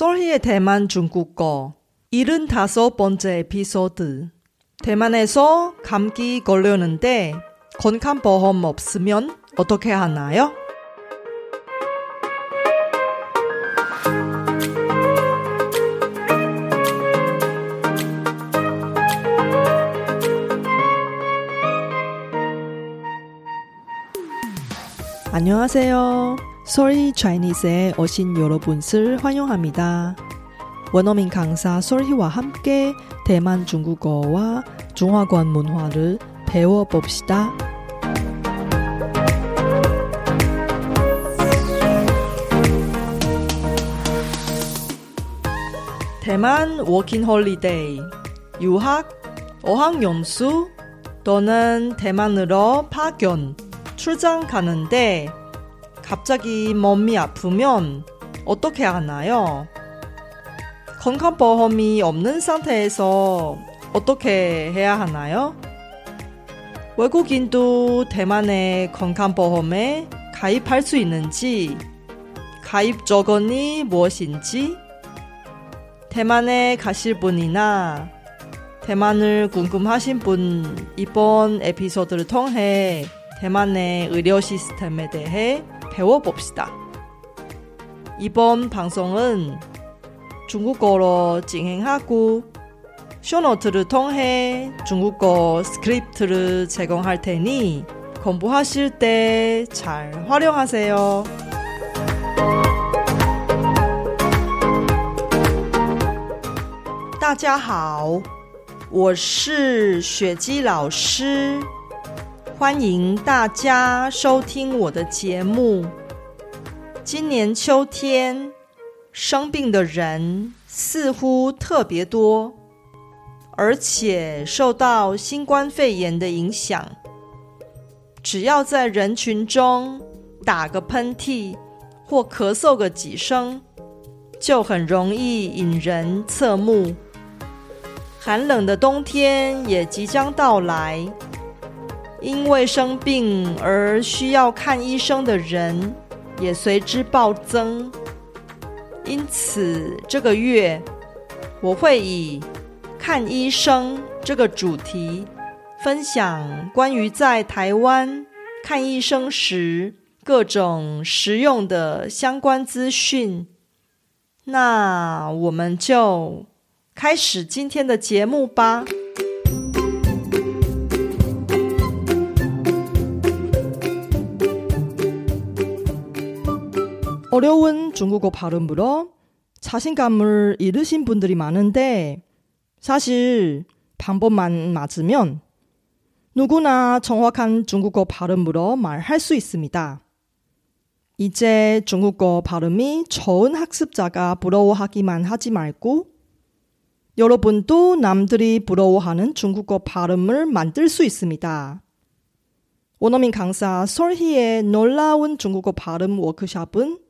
솔희의 대만 중국어 75번째 에피소드 대만에서 감기 걸렸는데 건강보험 없으면 어떻게 하나요? 안녕하세요. 솔희 차이니스에 오신 여러분을 환영합니다. 원어민 강사 솔희와 함께 대만 중국어와 중화권 문화를 배워봅시다. 대만 워킹 홀리데이, 유학, 어학연수 또는 대만으로 파견, 출장 가는데 갑자기 몸이 아프면 어떻게 하나요? 건강보험이 없는 상태에서 어떻게 해야 하나요? 외국인도 대만의 건강보험에 가입할 수 있는지, 가입 조건이 무엇인지, 대만에 가실 분이나 대만을 궁금하신 분 이번 에피소드를 통해 대만의 의료 시스템에 대해 배워봅시다. 이번 방송은 중국어로 진행하고 쇼노트를 통해 중국어 스크립트를 제공할 테니 공부하실 때 잘 활용하세요. 大家好，我是雪姬老师， 欢迎大家收听我的节目。今年秋天生病的人似乎特别多，而且受到新冠肺炎的影响，只要在人群中打个喷嚏或咳嗽个几声，就很容易引人侧目。寒冷的冬天也即将到来，因为生病而需要看医生的人也随之暴增。因此，这个月我会以“看医生”这个主题，分享关于在台湾看医生时各种实用的相关资讯。那我们就。开始今天的节目吧。 어려운 중국어 발음으로 자신감을 잃으신 분들이 많은데 사실 방법만 맞으면 누구나 정확한 중국어 발음으로 말할 수 있습니다 이제 중국어 발음이 좋은 학습자가 부러워하기만 하지 말고 여러분도 남들이 부러워하는 중국어 발음을 만들 수 있습니다. 원어민 강사 설희의 놀라운 중국어 발음 워크샵은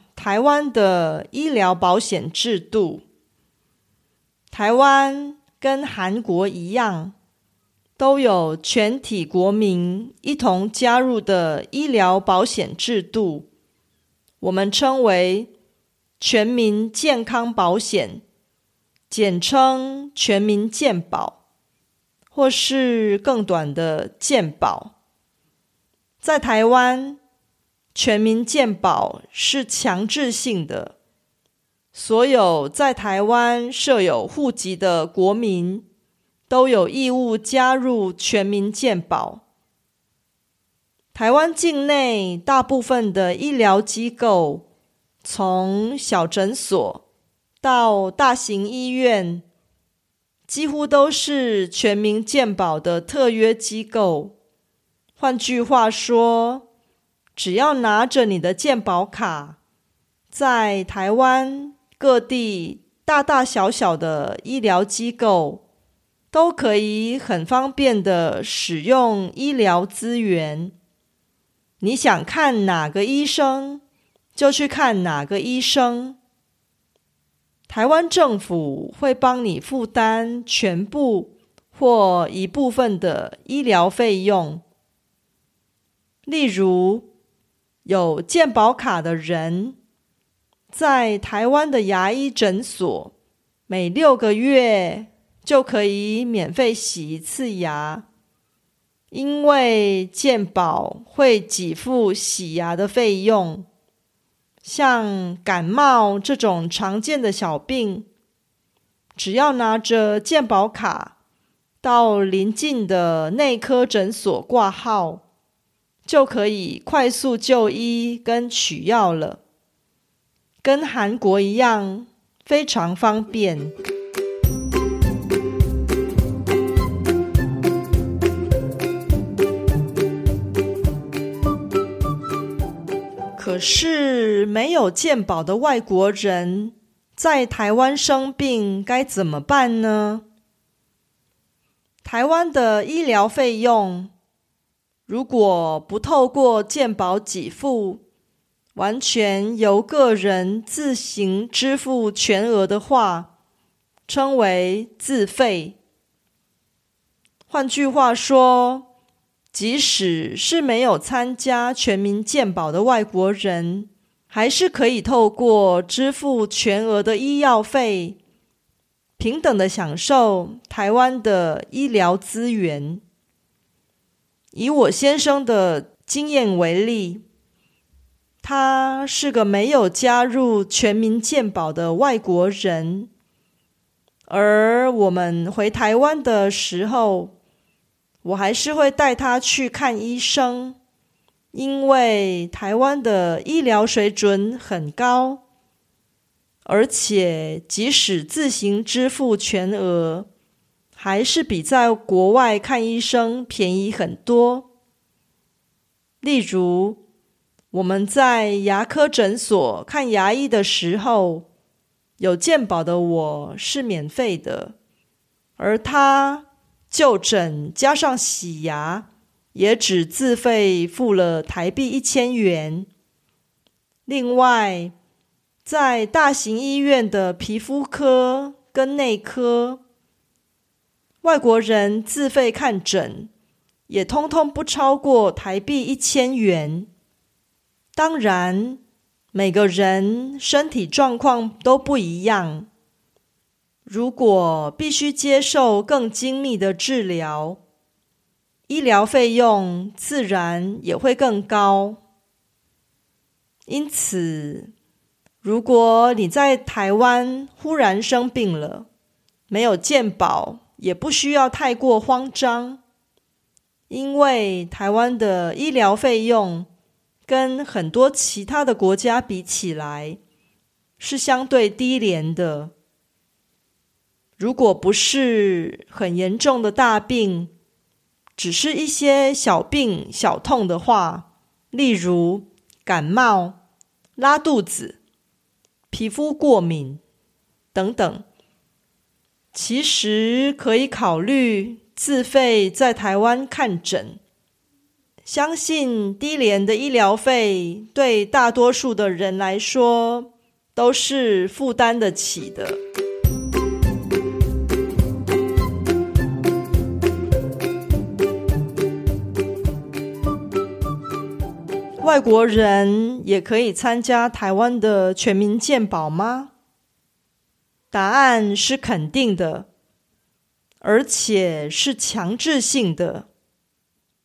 台湾的医疗保险制度。台湾跟韩国一样，都有全体国民一同加入的医疗保险制度，我们称为全民健康保险，简称全民健保，或是更短的健保。在台湾，全民健保是强制性的，所有在台湾设有户籍的国民都有义务加入全民健保。台湾境内大部分的医疗机构，从小诊所到大型医院，几乎都是全民健保的特约机构。换句话说，只要拿着你的健保卡，在台湾各地大大小小的医疗机构都可以很方便的使用医疗资源。你想看哪个医生，就去看哪个医生。台湾政府会帮你负担全部或一部分的医疗费用。例如，有健保卡的人，在台湾的牙医诊所，每六个月就可以免费洗一次牙。因为健保会给付洗牙的费用，像感冒这种常见的小病，只要拿着健保卡到邻近的内科诊所挂号，就可以快速就医跟取药了，跟韩国一样，非常方便。可是没有健保的外国人在台湾生病该怎么办呢？台湾的医疗费用如果不透过健保给付，完全由个人自行支付全额的话，称为自费。换句话说。即使是没有参加全民健保的外国人，还是可以透过支付全额的医药费，平等的享受台湾的医疗资源。以我先生的经验为例，他是个没有加入全民健保的外国人，而我们回台湾的时候。我还是会带他去看医生，因为台湾的医疗水准很高，而且即使自行支付全额，还是比在国外看医生便宜很多。例如，我们在牙科诊所看牙医的时候，有健保的我是免费的，而他。就诊加上洗牙，也只自费付了台币一千元。另外，在大型医院的皮肤科跟内科，外国人自费看诊，也通通不超过台币一千元。当然，每个人身体状况都不一样。如果必须接受更精密的治疗，医疗费用自然也会更高。因此，如果你在台湾忽然生病了，没有健保，也不需要太过慌张，因为台湾的医疗费用跟很多其他的国家比起来，是相对低廉的。如果不是很严重的大病，只是一些小病小痛的话，例如感冒、拉肚子、皮肤过敏等等，其实可以考虑自费在台湾看诊。相信低廉的医疗费对大多数的人来说都是负担得起的。外国人也可以参加台湾的全民健保吗？答案是肯定的，而且是强制性的。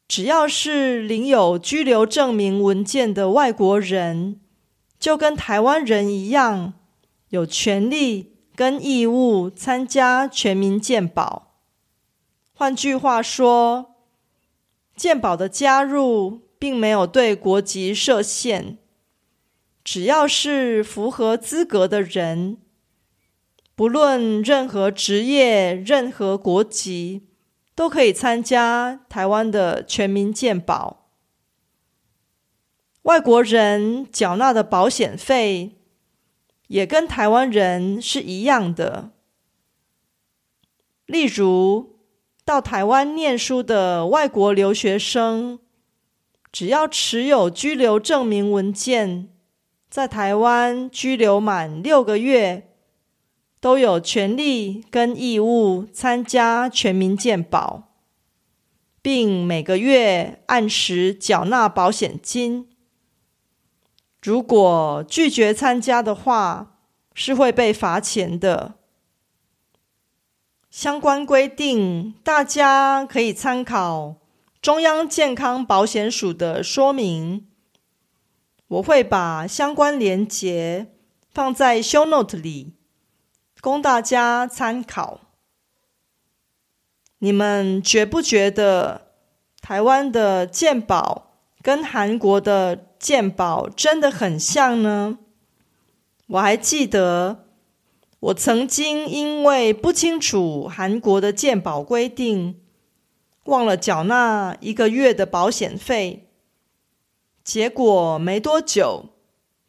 只要是领有居留证明文件的外国人，就跟台湾人一样，有权利跟义务参加全民健保。换句话说，健保的加入。并没有对国籍设限，只要是符合资格的人，不论任何职业、任何国籍，都可以参加台湾的全民健保。外国人缴纳的保险费，也跟台湾人是一样的。例如，到台湾念书的外国留学生，只要持有居留证明文件，在台湾居留满六个月，都有权利跟义务参加全民健保，并每个月按时缴纳保险金。如果拒绝参加的话，是会被罚钱的。相关规定，大家可以参考中央健康保险署的说明。我会把相关连结放在 show note 里，供大家参考。你们觉不觉得台湾的健保跟韩国的健保真的很像呢？我还记得。我曾经因为不清楚韩国的健保规定，忘了缴纳一个月的保险费，结果没多久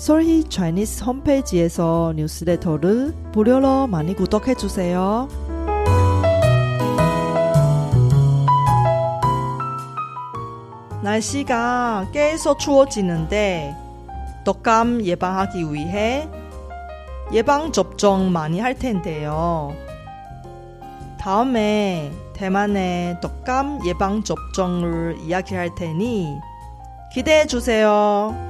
솔희 차이니스 홈페이지에서 뉴스레터를 무료로 많이 구독해 주세요. 날씨가 계속 추워지는데 독감 예방하기 위해 예방 접종 많이 할 텐데요. 다음에 대만의 독감 예방 접종을 이야기할 테니 기대해 주세요.